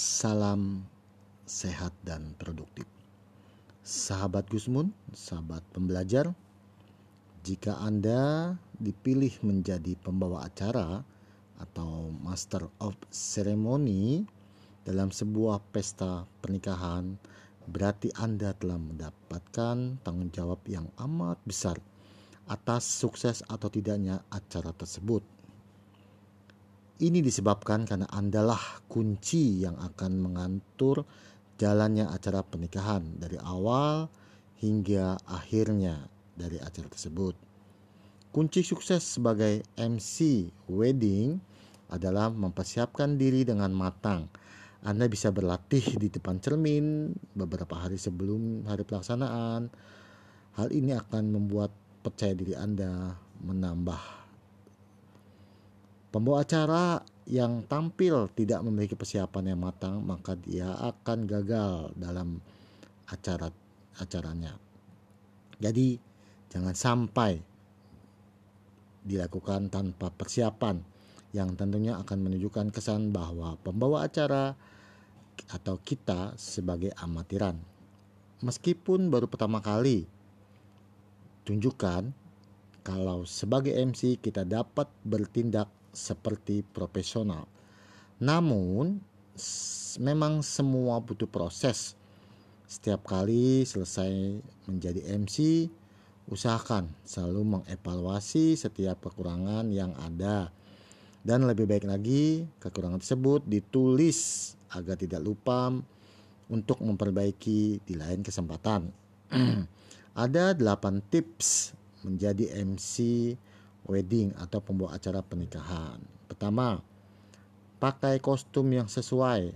Salam sehat dan produktif. Sahabat Gusmun, sahabat pembelajar, jika Anda dipilih menjadi pembawa acara atau master of ceremony dalam sebuah pesta pernikahan, berarti Anda telah mendapatkan tanggung jawab yang amat besar atas sukses atau tidaknya acara tersebut. Ini disebabkan karena Andalah kunci yang akan mengatur jalannya acara pernikahan dari awal hingga akhirnya dari acara tersebut. Kunci sukses sebagai MC wedding adalah mempersiapkan diri dengan matang. Anda bisa berlatih di depan cermin beberapa hari sebelum hari pelaksanaan. Hal ini akan membuat percaya diri Anda menambah Pembawa acara yang tampil tidak memiliki persiapan yang matang, maka dia akan gagal dalam acara acaranya. Jadi, jangan sampai dilakukan tanpa persiapan yang tentunya akan menunjukkan kesan bahwa pembawa acara atau kita sebagai amatiran. Meskipun baru pertama kali tunjukkan kalau sebagai MC kita dapat bertindak seperti profesional. Namun, memang semua butuh proses. Setiap kali selesai menjadi MC, usahakan selalu mengevaluasi setiap kekurangan yang ada. Dan lebih baik lagi, kekurangan tersebut ditulis agar tidak lupa untuk memperbaiki di lain kesempatan. ada 8 tips menjadi MC wedding atau pembawa acara pernikahan. Pertama, pakai kostum yang sesuai.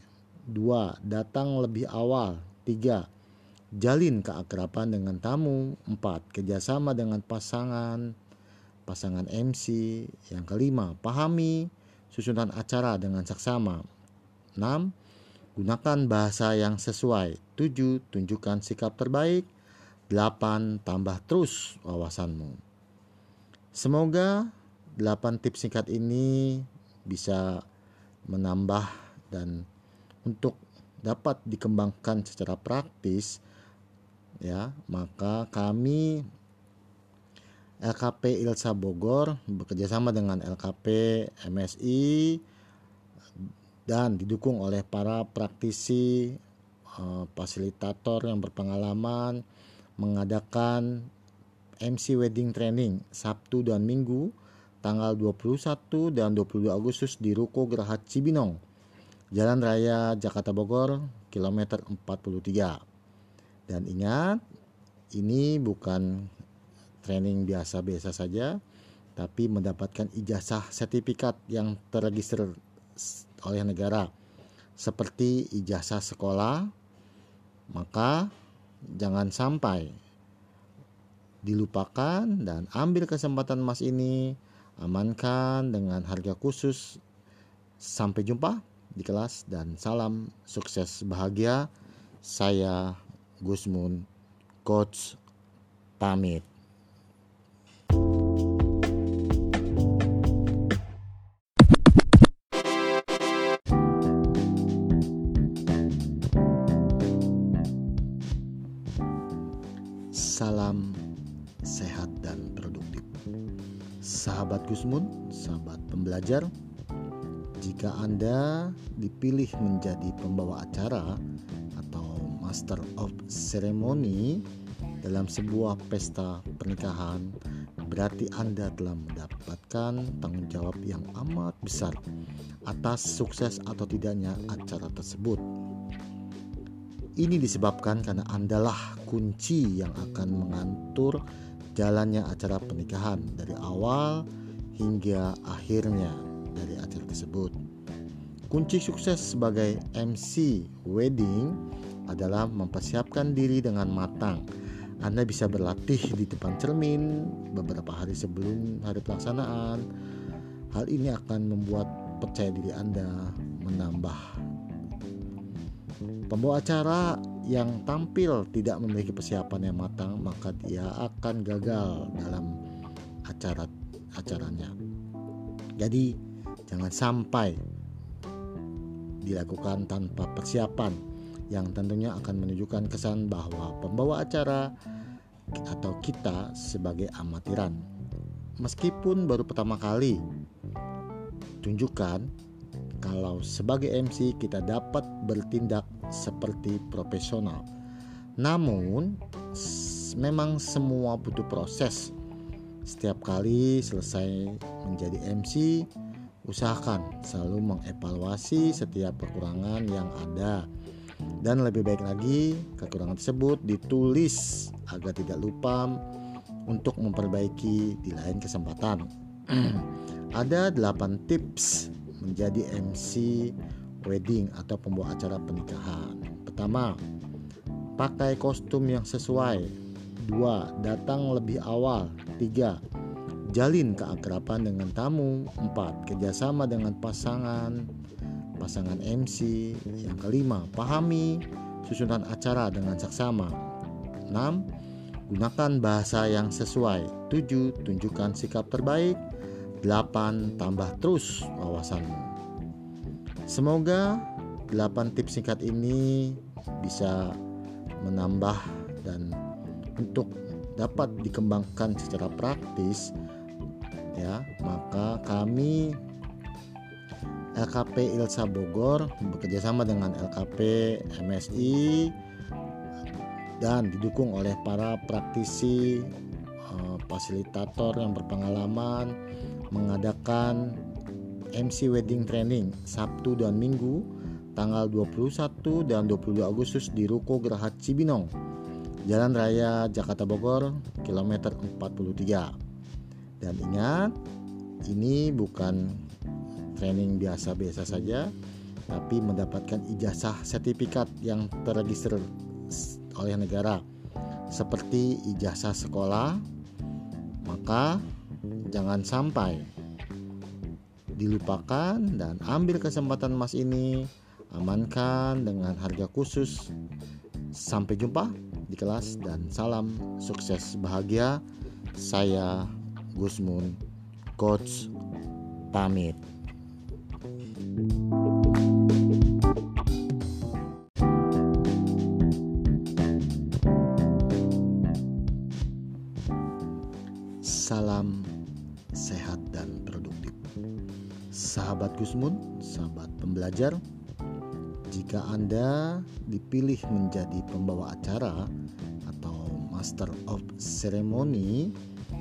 Dua, datang lebih awal. Tiga, jalin keakraban dengan tamu. Empat, kerjasama dengan pasangan, pasangan MC. Yang kelima, pahami susunan acara dengan saksama. Enam, gunakan bahasa yang sesuai. Tujuh, tunjukkan sikap terbaik. Delapan, tambah terus wawasanmu. Semoga 8 tips singkat ini bisa menambah dan untuk dapat dikembangkan secara praktis ya. Maka kami LKP Ilsa Bogor bekerjasama dengan LKP MSI dan didukung oleh para praktisi eh, fasilitator yang berpengalaman mengadakan MC Wedding Training Sabtu dan Minggu tanggal 21 dan 22 Agustus di Ruko Geraha Cibinong, Jalan Raya Jakarta Bogor, kilometer 43. Dan ingat, ini bukan training biasa-biasa saja, tapi mendapatkan ijazah sertifikat yang terregister oleh negara seperti ijazah sekolah, maka jangan sampai dilupakan dan ambil kesempatan emas ini amankan dengan harga khusus. Sampai jumpa di kelas dan salam sukses bahagia. Saya Gusmun coach pamit. Salam sehat dan produktif. Sahabat Gusmun, sahabat pembelajar, jika Anda dipilih menjadi pembawa acara atau master of ceremony dalam sebuah pesta pernikahan, berarti Anda telah mendapatkan tanggung jawab yang amat besar atas sukses atau tidaknya acara tersebut. Ini disebabkan karena Andalah kunci yang akan mengatur jalannya acara pernikahan dari awal hingga akhirnya dari acara tersebut. Kunci sukses sebagai MC wedding adalah mempersiapkan diri dengan matang. Anda bisa berlatih di depan cermin beberapa hari sebelum hari pelaksanaan. Hal ini akan membuat percaya diri Anda menambah. Pembawa acara yang tampil tidak memiliki persiapan yang matang maka dia akan gagal dalam acara acaranya. Jadi jangan sampai dilakukan tanpa persiapan yang tentunya akan menunjukkan kesan bahwa pembawa acara atau kita sebagai amatiran. Meskipun baru pertama kali, tunjukkan kalau sebagai MC kita dapat bertindak seperti profesional. Namun, memang semua butuh proses. Setiap kali selesai menjadi MC, usahakan selalu mengevaluasi setiap kekurangan yang ada. Dan lebih baik lagi, kekurangan tersebut ditulis agar tidak lupa untuk memperbaiki di lain kesempatan. ada 8 tips menjadi MC wedding atau pembawa acara pernikahan. Pertama, pakai kostum yang sesuai 2. Datang lebih awal 3. Jalin keakraban dengan tamu 4. Kerjasama dengan pasangan pasangan MC Yang kelima, pahami susunan acara dengan saksama 6. Gunakan bahasa yang sesuai 7. Tunjukkan sikap terbaik 8. Tambah terus wawasanmu Semoga 8 tips singkat ini bisa menambah dan untuk dapat dikembangkan secara praktis ya. Maka kami LKP Ilsa Bogor bekerjasama dengan LKP MSI dan didukung oleh para praktisi uh, fasilitator yang berpengalaman mengadakan MC Wedding Training Sabtu dan Minggu tanggal 21 dan 22 Agustus di Ruko Geraha Cibinong Jalan Raya Jakarta Bogor kilometer 43. Dan ingat, ini bukan training biasa-biasa saja, tapi mendapatkan ijazah sertifikat yang terregister oleh negara seperti ijazah sekolah. Maka jangan sampai dilupakan dan ambil kesempatan emas ini amankan dengan harga khusus. Sampai jumpa di kelas dan salam sukses bahagia. Saya Gusmun, coach pamit. Salam Sahabat Gusmun, sahabat pembelajar, jika Anda dipilih menjadi pembawa acara atau Master of Ceremony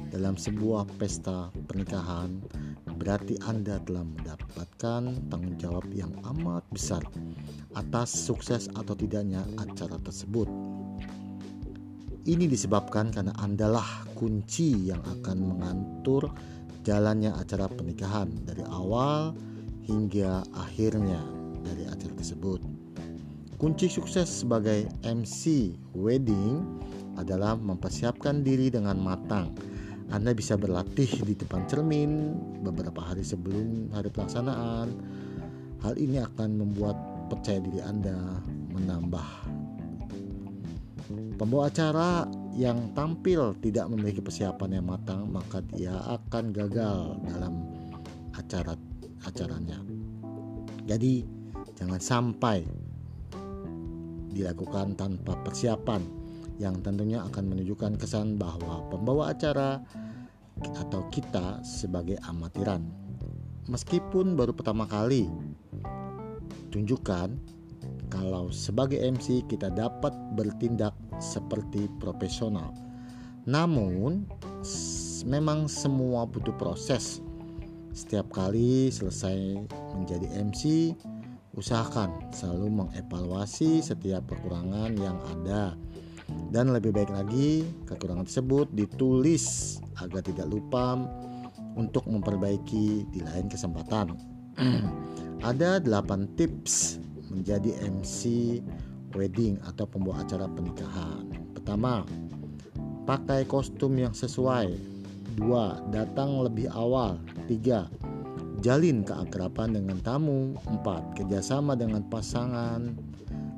dalam sebuah pesta pernikahan, berarti Anda telah mendapatkan tanggung jawab yang amat besar atas sukses atau tidaknya acara tersebut. Ini disebabkan karena Andalah kunci yang akan mengatur jalannya acara pernikahan dari awal hingga akhirnya dari acara tersebut. Kunci sukses sebagai MC wedding adalah mempersiapkan diri dengan matang. Anda bisa berlatih di depan cermin beberapa hari sebelum hari pelaksanaan. Hal ini akan membuat percaya diri Anda menambah. Pembawa acara yang tampil tidak memiliki persiapan yang matang, maka dia akan gagal dalam acara acaranya. Jadi Jangan sampai dilakukan tanpa persiapan yang tentunya akan menunjukkan kesan bahwa pembawa acara atau kita sebagai amatiran. Meskipun baru pertama kali, tunjukkan kalau sebagai MC kita dapat bertindak seperti profesional. Namun, memang semua butuh proses. Setiap kali selesai menjadi MC, Usahakan selalu mengevaluasi setiap kekurangan yang ada dan lebih baik lagi kekurangan tersebut ditulis agar tidak lupa untuk memperbaiki di lain kesempatan. Ada 8 tips menjadi MC wedding atau pembawa acara pernikahan. Pertama, pakai kostum yang sesuai. 2. Datang lebih awal. 3 Jalin keakraban dengan tamu. 4. Kerjasama dengan pasangan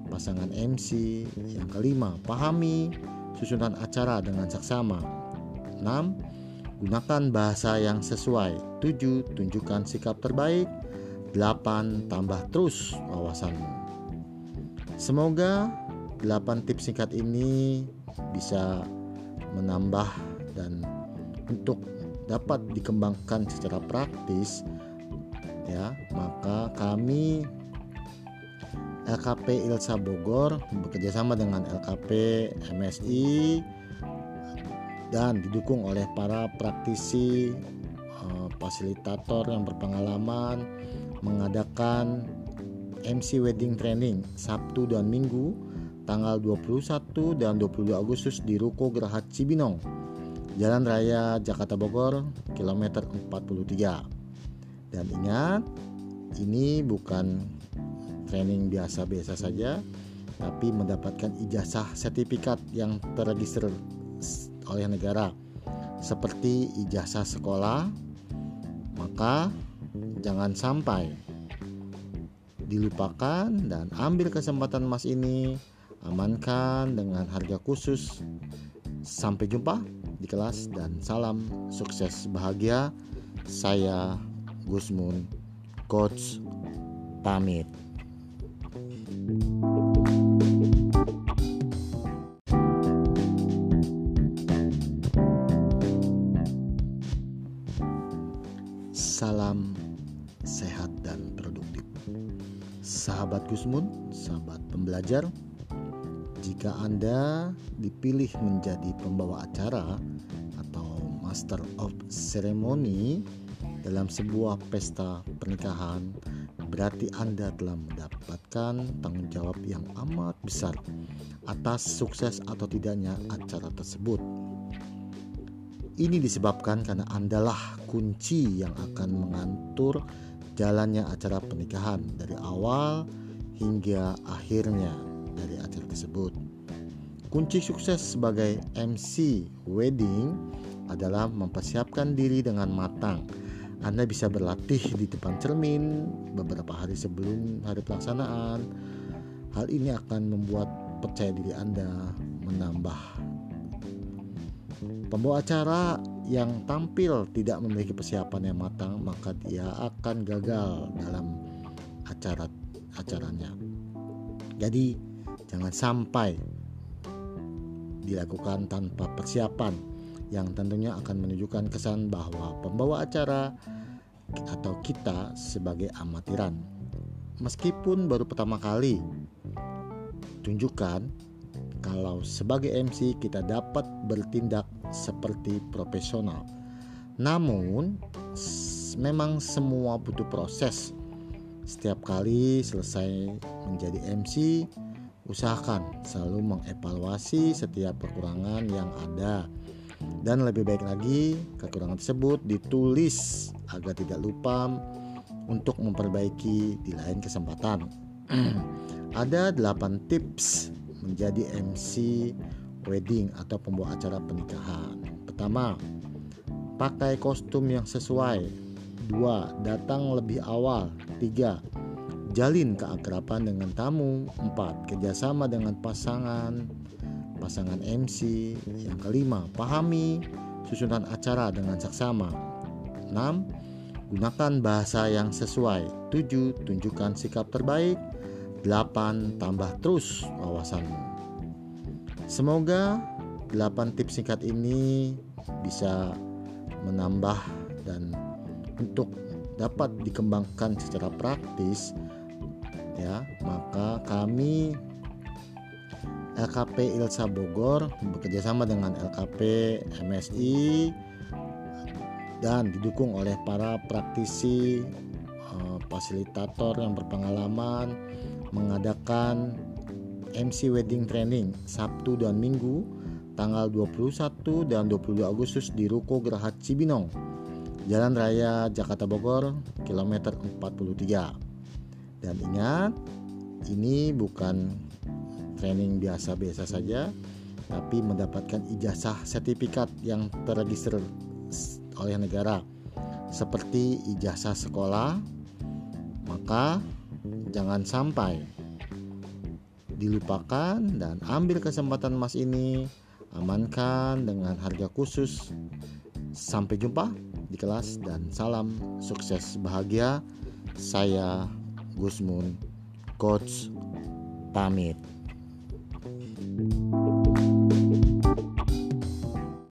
pasangan MC. Yang kelima, pahami susunan acara dengan saksama. 6. Gunakan bahasa yang sesuai. 7. Tunjukkan sikap terbaik. 8 tambah terus wawasanmu. Semoga 8 tips singkat ini bisa menambah dan untuk dapat dikembangkan secara praktis ya. Maka kami LKP Ilsa Bogor bekerjasama dengan LKP MSI dan didukung oleh para praktisi eh, fasilitator yang berpengalaman mengadakan MC Wedding Training Sabtu dan Minggu tanggal 21 dan 22 Agustus di Ruko Geraha Cibinong Jalan Raya Jakarta Bogor kilometer 43 dan ingat ini bukan training biasa-biasa saja tapi mendapatkan ijazah sertifikat yang terregister oleh negara. Seperti ijazah sekolah maka jangan sampai dilupakan dan ambil kesempatan emas ini amankan dengan harga khusus. Sampai jumpa di kelas dan salam sukses bahagia. Saya Gusmun coach pamit. Salam Sahabat Gusmun, sahabat pembelajar, jika Anda dipilih menjadi pembawa acara atau master of ceremony dalam sebuah pesta pernikahan berarti Anda telah mendapatkan tanggung jawab yang amat besar atas sukses atau tidaknya acara tersebut. Ini disebabkan karena Andalah kunci yang akan mengatur jalannya acara pernikahan dari awal hingga akhirnya dari acara tersebut. Kunci sukses sebagai MC wedding adalah mempersiapkan diri dengan matang anda bisa berlatih di depan cermin beberapa hari sebelum hari pelaksanaan. Hal ini akan membuat percaya diri Anda menambah. Pembawa acara yang tampil tidak memiliki persiapan yang matang, maka dia akan gagal dalam acara acaranya. Jadi, jangan sampai dilakukan tanpa persiapan yang tentunya akan menunjukkan kesan bahwa pembawa acara atau kita sebagai amatiran. Meskipun baru pertama kali, tunjukkan kalau sebagai MC kita dapat bertindak seperti profesional. Namun, memang semua butuh proses. Setiap kali selesai menjadi MC, usahakan selalu mengevaluasi setiap kekurangan yang ada dan lebih baik lagi, kekurangan tersebut ditulis agar tidak lupa untuk memperbaiki di lain kesempatan. Ada 8 tips menjadi MC wedding atau pembawa acara pernikahan. Pertama, pakai kostum yang sesuai. Dua, datang lebih awal. Tiga, jalin keakraban dengan tamu. Empat, kerjasama dengan pasangan pasangan MC. Yang kelima, pahami susunan acara dengan saksama. 6. Gunakan bahasa yang sesuai. 7. Tunjukkan sikap terbaik. 8. Tambah terus wawasanmu. Semoga 8 tips singkat ini bisa menambah dan untuk dapat dikembangkan secara praktis ya maka kami LKP Ilsa Bogor bekerjasama dengan LKP MSI dan didukung oleh para praktisi uh, fasilitator yang berpengalaman mengadakan MC Wedding Training Sabtu dan Minggu tanggal 21 dan 22 Agustus di Ruko Geraha Cibinong Jalan Raya Jakarta Bogor kilometer 43 dan ingat ini bukan training biasa-biasa saja tapi mendapatkan ijazah sertifikat yang terregister oleh negara. Seperti ijazah sekolah maka jangan sampai dilupakan dan ambil kesempatan emas ini amankan dengan harga khusus sampai jumpa di kelas dan salam sukses bahagia Saya Gusmun, Coach pamit.